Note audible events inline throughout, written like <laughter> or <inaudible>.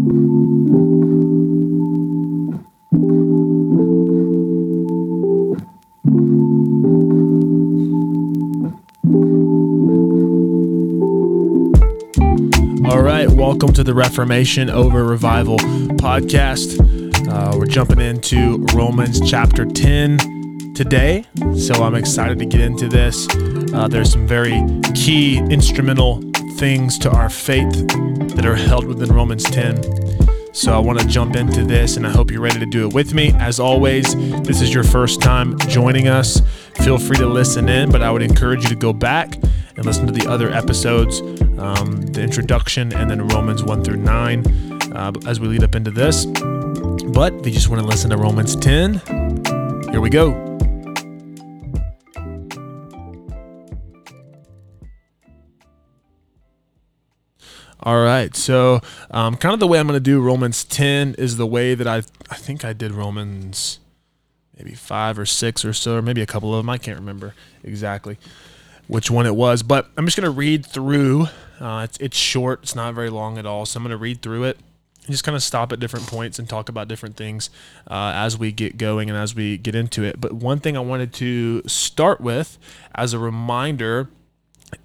All right, welcome to the Reformation Over Revival podcast. Uh, we're jumping into Romans chapter 10 today, so I'm excited to get into this. Uh, there's some very key instrumental things to our faith that are held within Romans 10. So I want to jump into this, and I hope you're ready to do it with me. As always, this is your first time joining us. Feel free to listen in, but I would encourage you to go back and listen to the other episodes, um, the introduction, and then Romans 1 through 9 uh, as we lead up into this. But if you just want to listen to Romans 10, here we go. All right, so um, kind of the way I'm going to do Romans 10 is the way that I I think I did Romans maybe five or six or so, or maybe a couple of them. I can't remember exactly which one it was, but I'm just going to read through. Uh, it's, it's short, it's not very long at all, so I'm going to read through it and just kind of stop at different points and talk about different things uh, as we get going and as we get into it. But one thing I wanted to start with as a reminder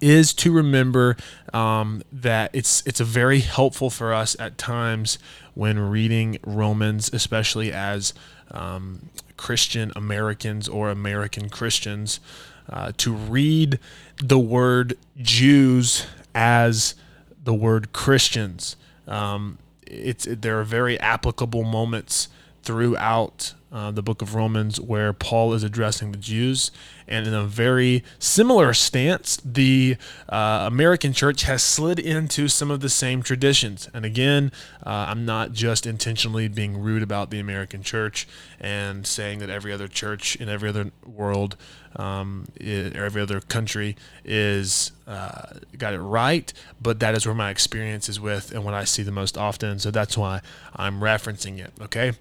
is to remember um, that it's it's a very helpful for us at times when reading Romans, especially as um, Christian Americans or American Christians, uh, to read the word Jews as the word Christians. Um, it's there are very applicable moments throughout uh, the book of Romans where Paul is addressing the Jews. And in a very similar stance, the uh, American church has slid into some of the same traditions. And again, uh, I'm not just intentionally being rude about the American church and saying that every other church in every other world, um, or every other country is uh, got it right, but that is where my experience is with and what I see the most often. So that's why I'm referencing it. Okay.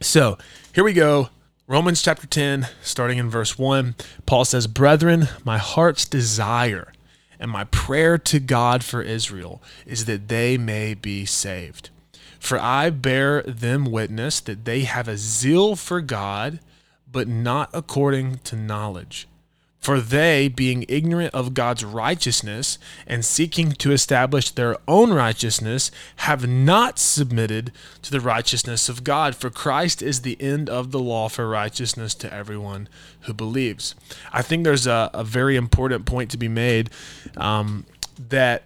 So here we go. Romans chapter 10, starting in verse 1. Paul says, Brethren, my heart's desire and my prayer to God for Israel is that they may be saved. For I bear them witness that they have a zeal for God, but not according to knowledge. For they, being ignorant of God's righteousness and seeking to establish their own righteousness, have not submitted to the righteousness of God. For Christ is the end of the law for righteousness to everyone who believes. I think there's a, a very important point to be made um, that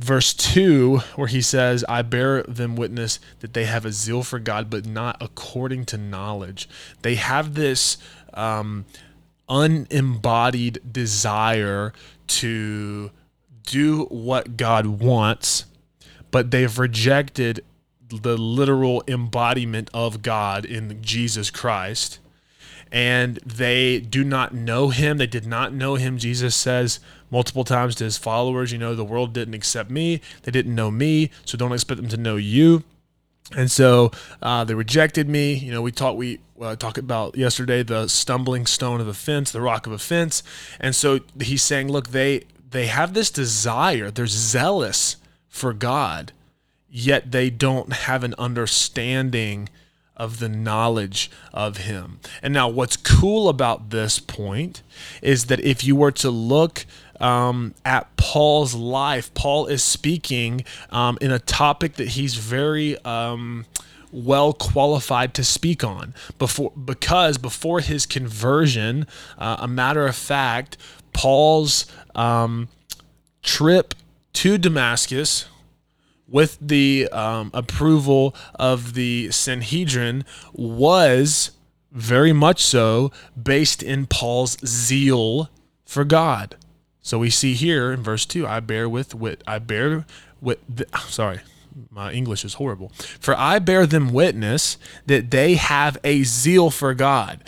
verse 2 where he says i bear them witness that they have a zeal for god but not according to knowledge they have this um, unembodied desire to do what God wants, but they've rejected the literal embodiment of God in Jesus Christ. And they do not know him. They did not know him. Jesus says multiple times to his followers, You know, the world didn't accept me. They didn't know me. So don't expect them to know you and so uh, they rejected me. You know, we talked we uh, talked about yesterday the stumbling stone of offense, the rock of offense, and so he's saying, look, they they have this desire, they're zealous for God, yet they don't have an understanding of the knowledge of Him. And now, what's cool about this point is that if you were to look um, at Paul's life. Paul is speaking um, in a topic that he's very um, well qualified to speak on before because before his conversion, uh, a matter of fact, Paul's um, trip to Damascus with the um, approval of the Sanhedrin was very much so based in Paul's zeal for God. So we see here in verse 2, I bear with wit I bear with <sighs> sorry, my English is horrible. For I bear them witness that they have a zeal for God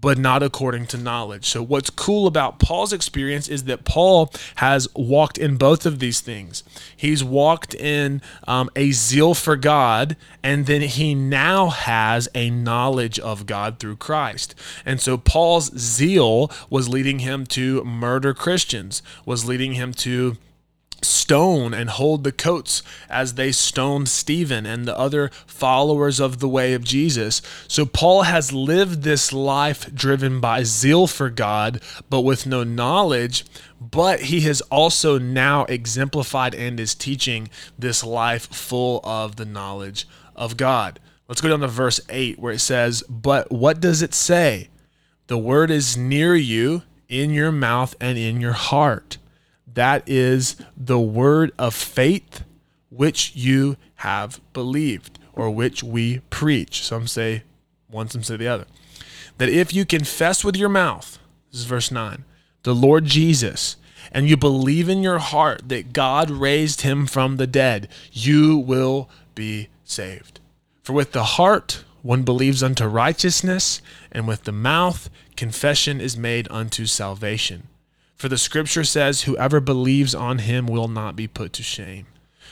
but not according to knowledge. So, what's cool about Paul's experience is that Paul has walked in both of these things. He's walked in um, a zeal for God, and then he now has a knowledge of God through Christ. And so, Paul's zeal was leading him to murder Christians, was leading him to stone and hold the coats as they stoned Stephen and the other followers of the way of Jesus. So Paul has lived this life driven by zeal for God, but with no knowledge. But he has also now exemplified and is teaching this life full of the knowledge of God. Let's go down to verse 8 where it says, But what does it say? The word is near you, in your mouth and in your heart that is the word of faith which you have believed or which we preach. Some say one, some say the other. That if you confess with your mouth, this is verse 9, the Lord Jesus, and you believe in your heart that God raised him from the dead, you will be saved. For with the heart one believes unto righteousness, and with the mouth confession is made unto salvation. For the scripture says, Whoever believes on him will not be put to shame.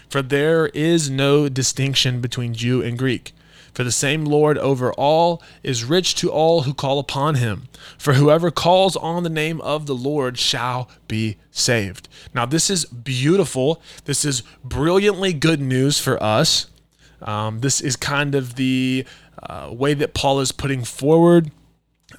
For there is no distinction between Jew and Greek. For the same Lord over all is rich to all who call upon him. For whoever calls on the name of the Lord shall be saved. Now, this is beautiful. This is brilliantly good news for us. Um, this is kind of the uh, way that Paul is putting forward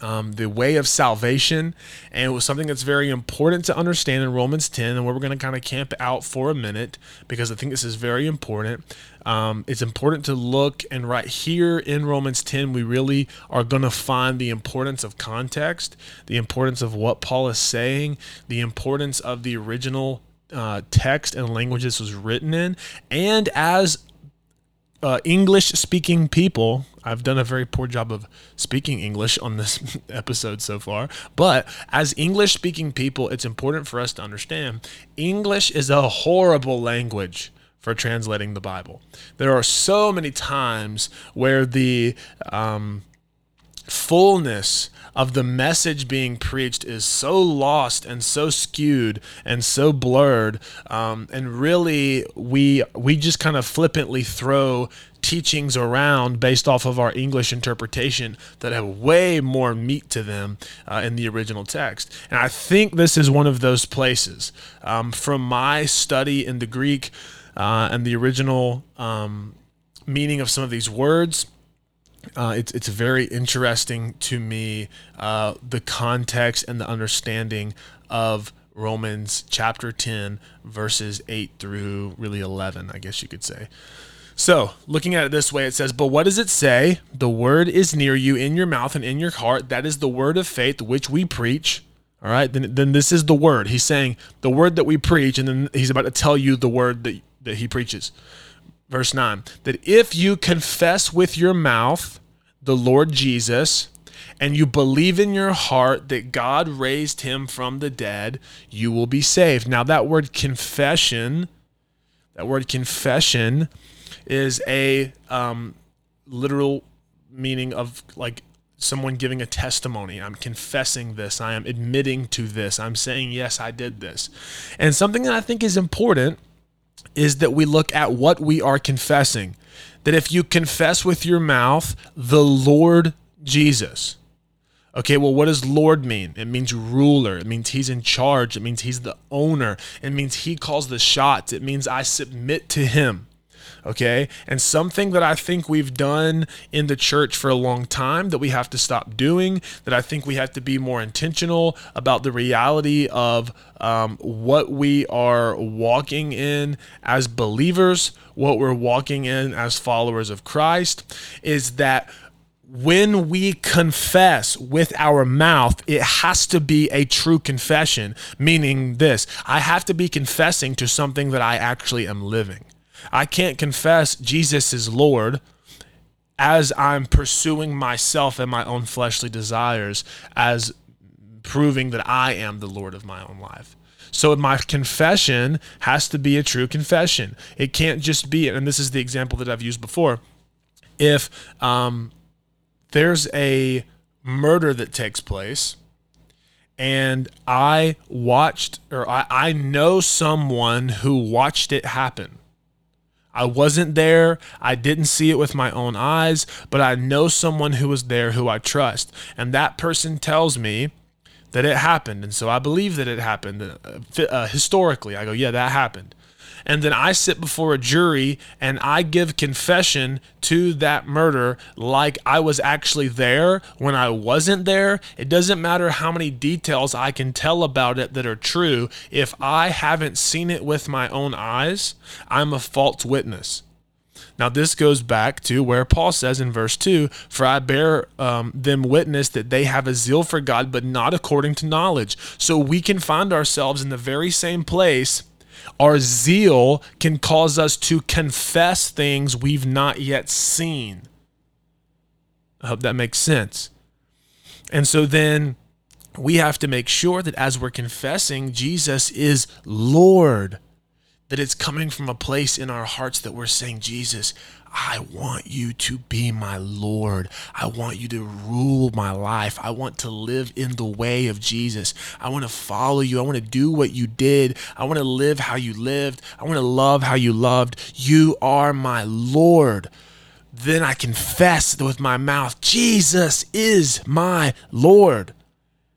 um, the way of salvation. And it was something that's very important to understand in Romans 10, and where we're going to kind of camp out for a minute because I think this is very important. Um, it's important to look, and right here in Romans 10, we really are going to find the importance of context, the importance of what Paul is saying, the importance of the original uh, text and language this was written in. And as uh, English speaking people, I've done a very poor job of speaking English on this <laughs> episode so far, but as English speaking people, it's important for us to understand English is a horrible language for translating the Bible. There are so many times where the um, fullness of the message being preached is so lost and so skewed and so blurred um, and really we we just kind of flippantly throw teachings around based off of our english interpretation that have way more meat to them uh, in the original text. And i think this is one of those places. Um, from my study in the greek uh, and the original um, meaning of some of these words uh, it's it's very interesting to me uh, the context and the understanding of Romans chapter 10 verses 8 through really 11 I guess you could say. So, looking at it this way, it says, But what does it say? The word is near you in your mouth and in your heart. That is the word of faith which we preach. All right, then, then this is the word. He's saying the word that we preach, and then he's about to tell you the word that, that he preaches verse 9, that if you confess with your mouth the Lord Jesus and you believe in your heart that God raised him from the dead, you will be saved. Now, that word confession, that word confession is a um, literal meaning of like someone giving a testimony. I'm confessing this. I am admitting to this. I'm saying, yes, I did this. And something that I think is important is that we look at what we are confessing. That if you confess with your mouth the Lord Jesus, Okay, well, what does Lord mean? It means ruler. It means he's in charge. It means he's the owner. It means he calls the shots. It means I submit to him okay? And something that I think we've done in the church for a long time that we have to stop doing, that I think we have to be more intentional about the reality of um, what we are walking in as believers, what we're walking in as followers of Christ, is that when we confess with our mouth, it has to be a true confession, meaning this I have to be confessing to something that I actually am living. I can't confess Jesus is Lord as I'm pursuing myself and my own fleshly desires as proving that I am the Lord of my own life. So my confession has to be a true confession. It can't just be, and this is the example that I've used before. If um, there's a murder that takes place, and I watched, or I, I know someone who watched it happen I wasn't there. I didn't see it with my own eyes, but I know someone who was there who I trust. And that person tells me that it happened. And so I believe that it happened uh, uh, historically. I go, yeah, that happened. And then I sit before a jury and I give confession to that murder like I was actually there when I wasn't there, it doesn't matter how many details I can tell about it that are true. If I haven't seen it with my own eyes, I'm a false witness. Now, this goes back to where Paul says in verse 2 For I bear um, them witness that they have a zeal for God, but not according to knowledge. So we can find ourselves in the very same place. Our zeal can cause us to confess things we've not yet seen. I hope that makes sense. And so then we have to make sure that as we're confessing, Jesus is Lord that it's coming from a place in our hearts that we're saying, Jesus, I want you to be my Lord. I want you to rule my life. I want to live in the way of Jesus. I want to follow you. I want to do what you did. I want to live how you lived. I want to love how you loved. You are my Lord. Then I confess with my mouth, Jesus is my Lord.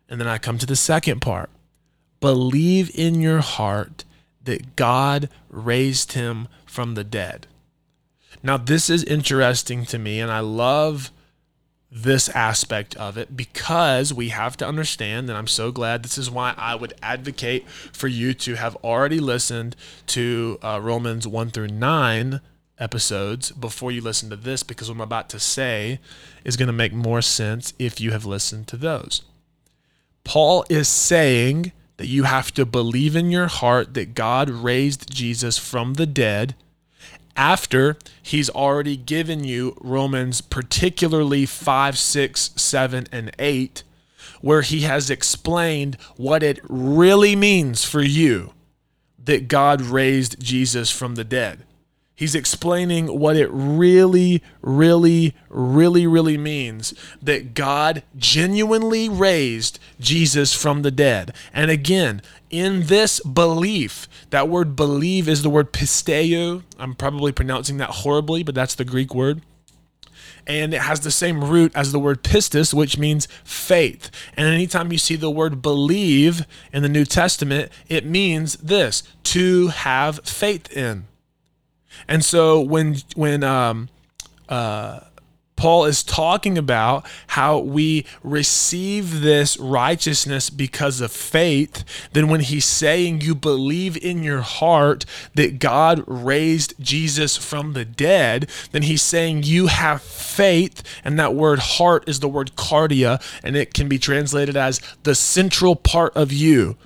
And then I come to the second part believe in your heart that God raised him from the dead. Now, this is interesting to me, and I love this aspect of it because we have to understand, and I'm so glad this is why I would advocate for you to have already listened to uh, Romans 1 through 9 episodes before you listen to this because what I'm about to say is going to make more sense if you have listened to those. Paul is saying that you have to believe in your heart that God raised Jesus from the dead after he's already given you Romans, particularly 5, 6, 7, and 8, where he has explained what it really means for you that God raised Jesus from the dead. He's explaining what it really, really, really, really means that God genuinely raised Jesus from the dead. And again, in this belief, that word believe is the word pisteo. I'm probably pronouncing that horribly, but that's the Greek word and it has the same root as the word pistis, which means faith. And anytime you see the word believe in the New Testament, it means this to have faith in. And so when when um, uh, Paul is talking about how we receive this righteousness because of faith, then when he's saying you believe in your heart that God raised Jesus from the dead, then he's saying you have faith, and that word heart is the word cardia, and it can be translated as the central part of you,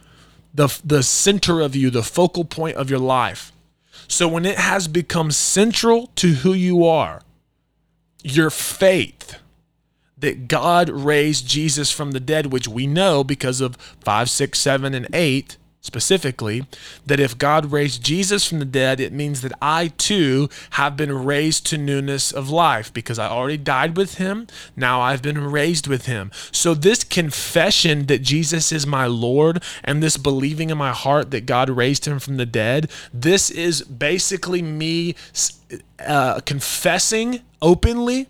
the, the center of you, the focal point of your life. So when it has become central to who you are, your faith that God raised Jesus from the dead, which we know because of 5, 6, 7, and 8, specifically, that if God raised Jesus from the dead, it means that I too have been raised to newness of life because I already died with him. Now I've been raised with him. So, this confession that Jesus is my Lord and this believing in my heart that God raised him from the dead, this is basically me uh, confessing openly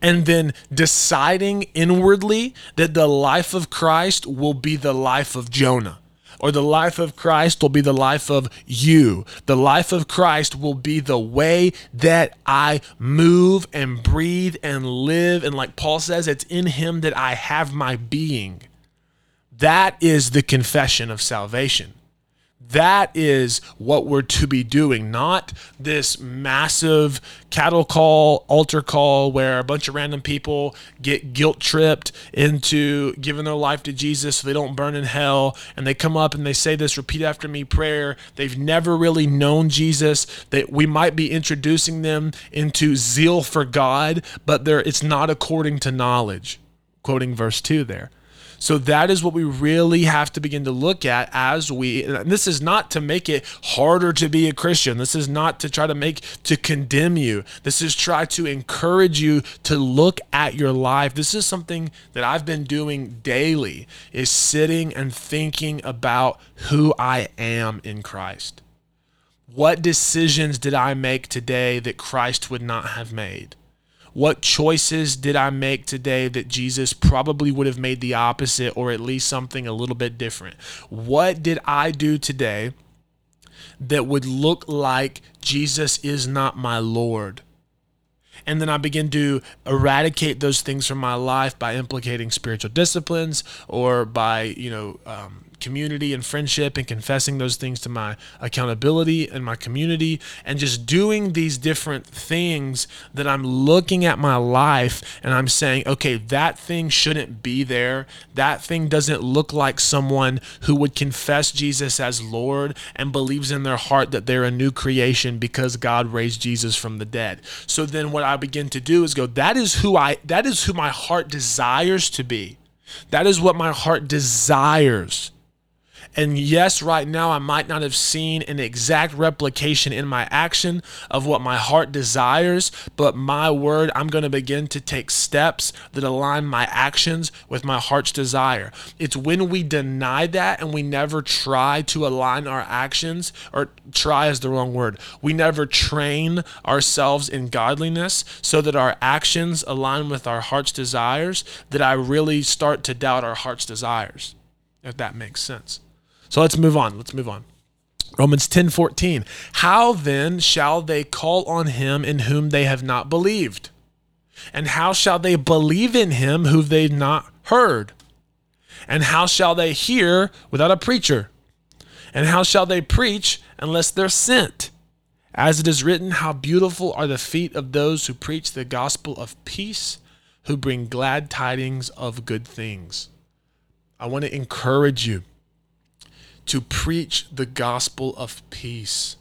and then deciding inwardly that the life of Christ will be the life of Jonah or the life of Christ will be the life of you. The life of Christ will be the way that I move and breathe and live. And like Paul says, it's in Him that I have my being. That is the confession of salvation. That is what we're to be doing, not this massive cattle call, altar call where a bunch of random people get guilt tripped into giving their life to Jesus so they don't burn in hell. And they come up and they say this repeat after me prayer. They've never really known Jesus. That we might be introducing them into zeal for God, but it's not according to knowledge. Quoting verse 2 there. So that is what we really have to begin to look at as we, and this is not to make it harder to be a Christian. This is not to try to make, to condemn you. This is try to encourage you to look at your life. This is something that I've been doing daily is sitting and thinking about who I am in Christ. What decisions did I make today that Christ would not have made? What choices did I make today that Jesus probably would have made the opposite or at least something a little bit different? What did I do today that would look like Jesus is not my Lord. And then I begin to eradicate those things from my life by implicating spiritual disciplines or by, you know, um, community and friendship and confessing those things to my accountability and my community and just doing these different things that I'm looking at my life and I'm saying, okay, that thing shouldn't be there. That thing doesn't look like someone who would confess Jesus as Lord and believes in their heart that they're a new creation because God raised Jesus from the dead. So then what I begin to do is go, that is who I that is who my heart desires to be. That is what my heart desires. And yes, right now I might not have seen an exact replication in my action of what my heart desires, but my word, I'm going to begin to take steps that align my actions with my heart's desire. It's when we deny that and we never try to align our actions, or try is the wrong word. We never train ourselves in godliness so that our actions align with our heart's desires, that I really start to doubt our heart's desires, if that makes sense. So let's move on. Let's move on. Romans 10 14. How then shall they call on him in whom they have not believed? And how shall they believe in him who they've not heard? And how shall they hear without a preacher? And how shall they preach unless they're sent? As it is written, How beautiful are the feet of those who preach the gospel of peace, who bring glad tidings of good things. I want to encourage you to preach the gospel of peace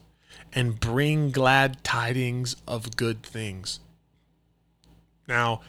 and bring glad tidings of good things. Now,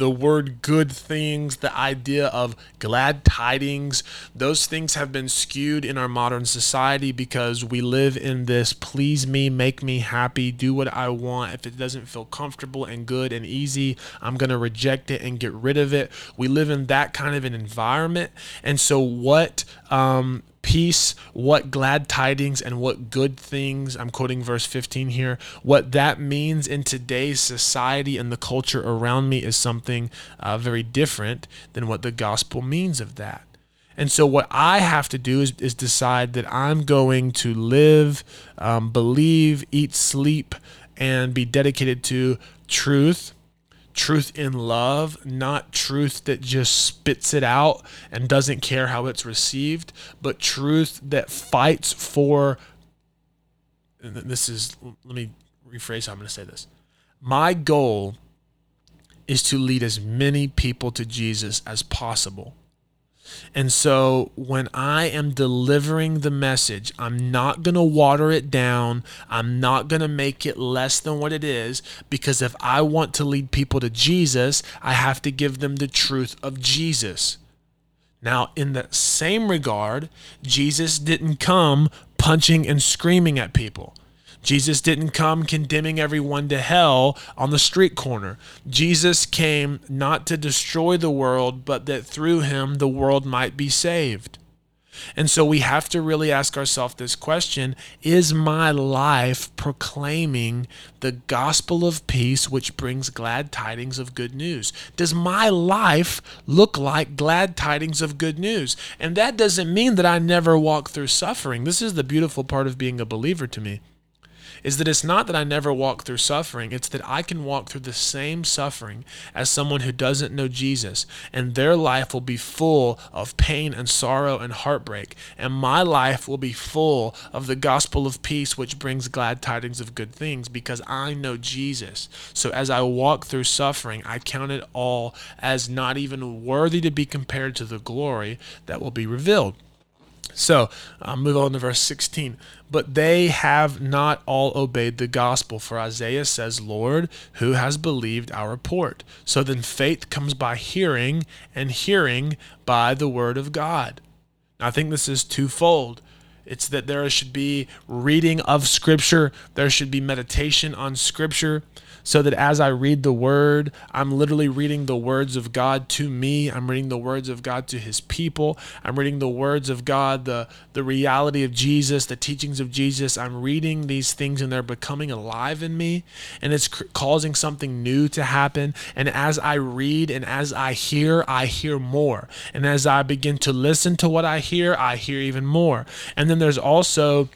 the word good things, the idea of glad tidings, those things have been skewed in our modern society because we live in this please me, make me happy, do what I want. If it doesn't feel comfortable and good and easy, I'm going to reject it and get rid of it. We live in that kind of an environment. And so, what um, peace, what glad tidings, and what good things, I'm quoting verse 15 here, what that means in today's society and the culture around me is something uh, very different than what the gospel means of that. And so, what I have to do is, is decide that I'm going to live, um, believe, eat, sleep, and be dedicated to truth truth in love, not truth that just spits it out and doesn't care how it's received, but truth that fights for. this is, let me rephrase how I'm going to say this. My goal is to lead as many people to Jesus as possible. And so when I am delivering the message, I'm not going to water it down. I'm not going to make it less than what it is because if I want to lead people to Jesus, I have to give them the truth of Jesus. Now, in the same regard, Jesus didn't come punching and screaming at people. Jesus didn't come condemning everyone to hell on the street corner. Jesus came not to destroy the world, but that through him the world might be saved. And so we have to really ask ourselves this question Is my life proclaiming the gospel of peace, which brings glad tidings of good news? Does my life look like glad tidings of good news? And that doesn't mean that I never walk through suffering. This is the beautiful part of being a believer to me is that it's not that I never walk through suffering, it's that I can walk through the same suffering as someone who doesn't know Jesus, and their life will be full of pain and sorrow and heartbreak, and my life will be full of the gospel of peace, which brings glad tidings of good things because I know Jesus. So as I walk through suffering, I count it all as not even worthy to be compared to the glory that will be revealed. So, I'll move on to verse 16. But they have not all obeyed the gospel, for Isaiah says, Lord, who has believed our report? So then faith comes by hearing, and hearing by the word of God. Now, I think this is twofold. It's that there should be reading of Scripture, there should be meditation on Scripture, so that as I read the word, I'm literally reading the words of God to me. I'm reading the words of God to his people. I'm reading the words of God, the, the reality of Jesus, the teachings of Jesus. I'm reading these things and they're becoming alive in me and it's cr- causing something new to happen. And as I read and as I hear, I hear more. And as I begin to listen to what I hear, I hear even more. And then there's also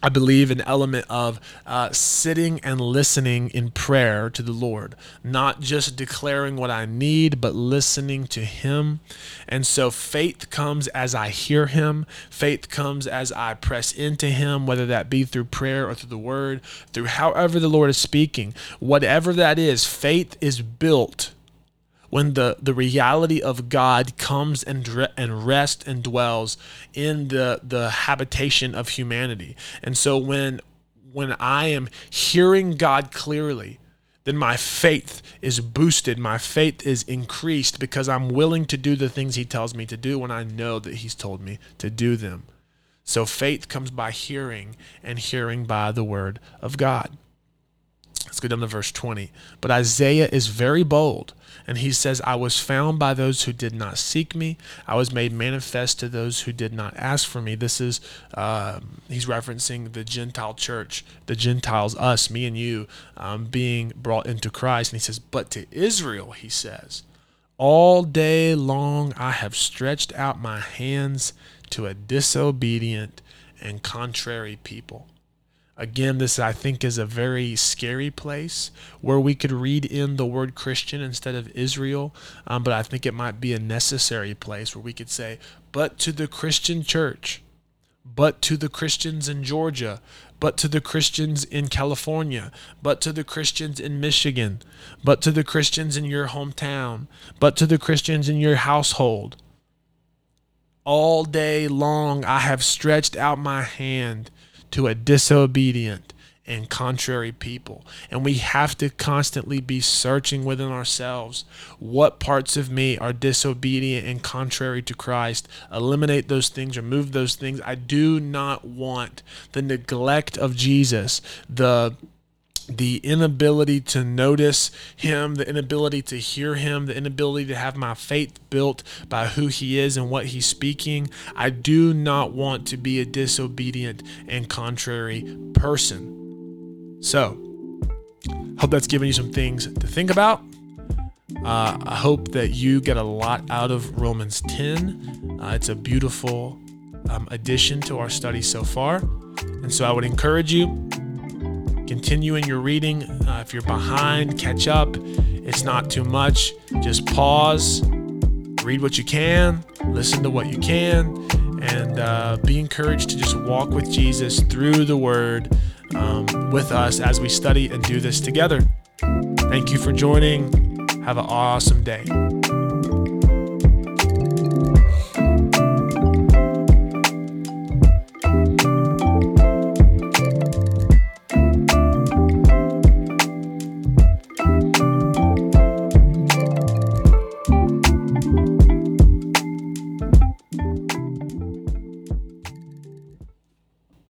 I believe an element of uh, sitting and listening in prayer to the Lord, not just declaring what I need, but listening to Him. And so faith comes as I hear Him. Faith comes as I press into Him, whether that be through prayer or through the Word, through however the Lord is speaking. Whatever that is, faith is built when the, the reality of God comes and and rests and dwells in the the habitation of humanity. And so when when I am hearing God clearly, then my faith is boosted, my faith is increased because I'm willing to do the things he tells me to do when I know that he's told me to do them. So faith comes by hearing and hearing by the word of God. Let's go down to verse 20. But Isaiah is very bold, and he says, I was found by those who did not seek me. I was made manifest to those who did not ask for me. This is, um, he's referencing the Gentile church, the Gentiles, us, me and you, um, being brought into Christ. And he says, But to Israel, he says, All day long I have stretched out my hands to a disobedient and contrary people. Again, this I think is a very scary place where we could read in the word Christian instead of Israel, um, but I think it might be a necessary place where we could say, but to the Christian church, but to the Christians in Georgia, but to the Christians in California, but to the Christians in Michigan, but to the Christians in your hometown, but to the Christians in your household. All day long I have stretched out my hand to a disobedient and contrary people. And we have to constantly be searching within ourselves what parts of me are disobedient and contrary to Christ. Eliminate those things, remove those things. I do not want the neglect of Jesus, the the inability to notice him, the inability to hear him, the inability to have my faith built by who he is and what he's speaking. I do not want to be a disobedient and contrary person. So, hope that's given you some things to think about. Uh, I hope that you get a lot out of Romans 10. Uh, it's a beautiful um, addition to our study so far. And so I would encourage you continuing your reading. Uh, if you're behind, catch up. It's not too much. Just pause, read what you can, listen to what you can, and uh, be encouraged to just walk with Jesus through the Word um, with us as we study and do this together. Thank you for joining. Have an awesome day.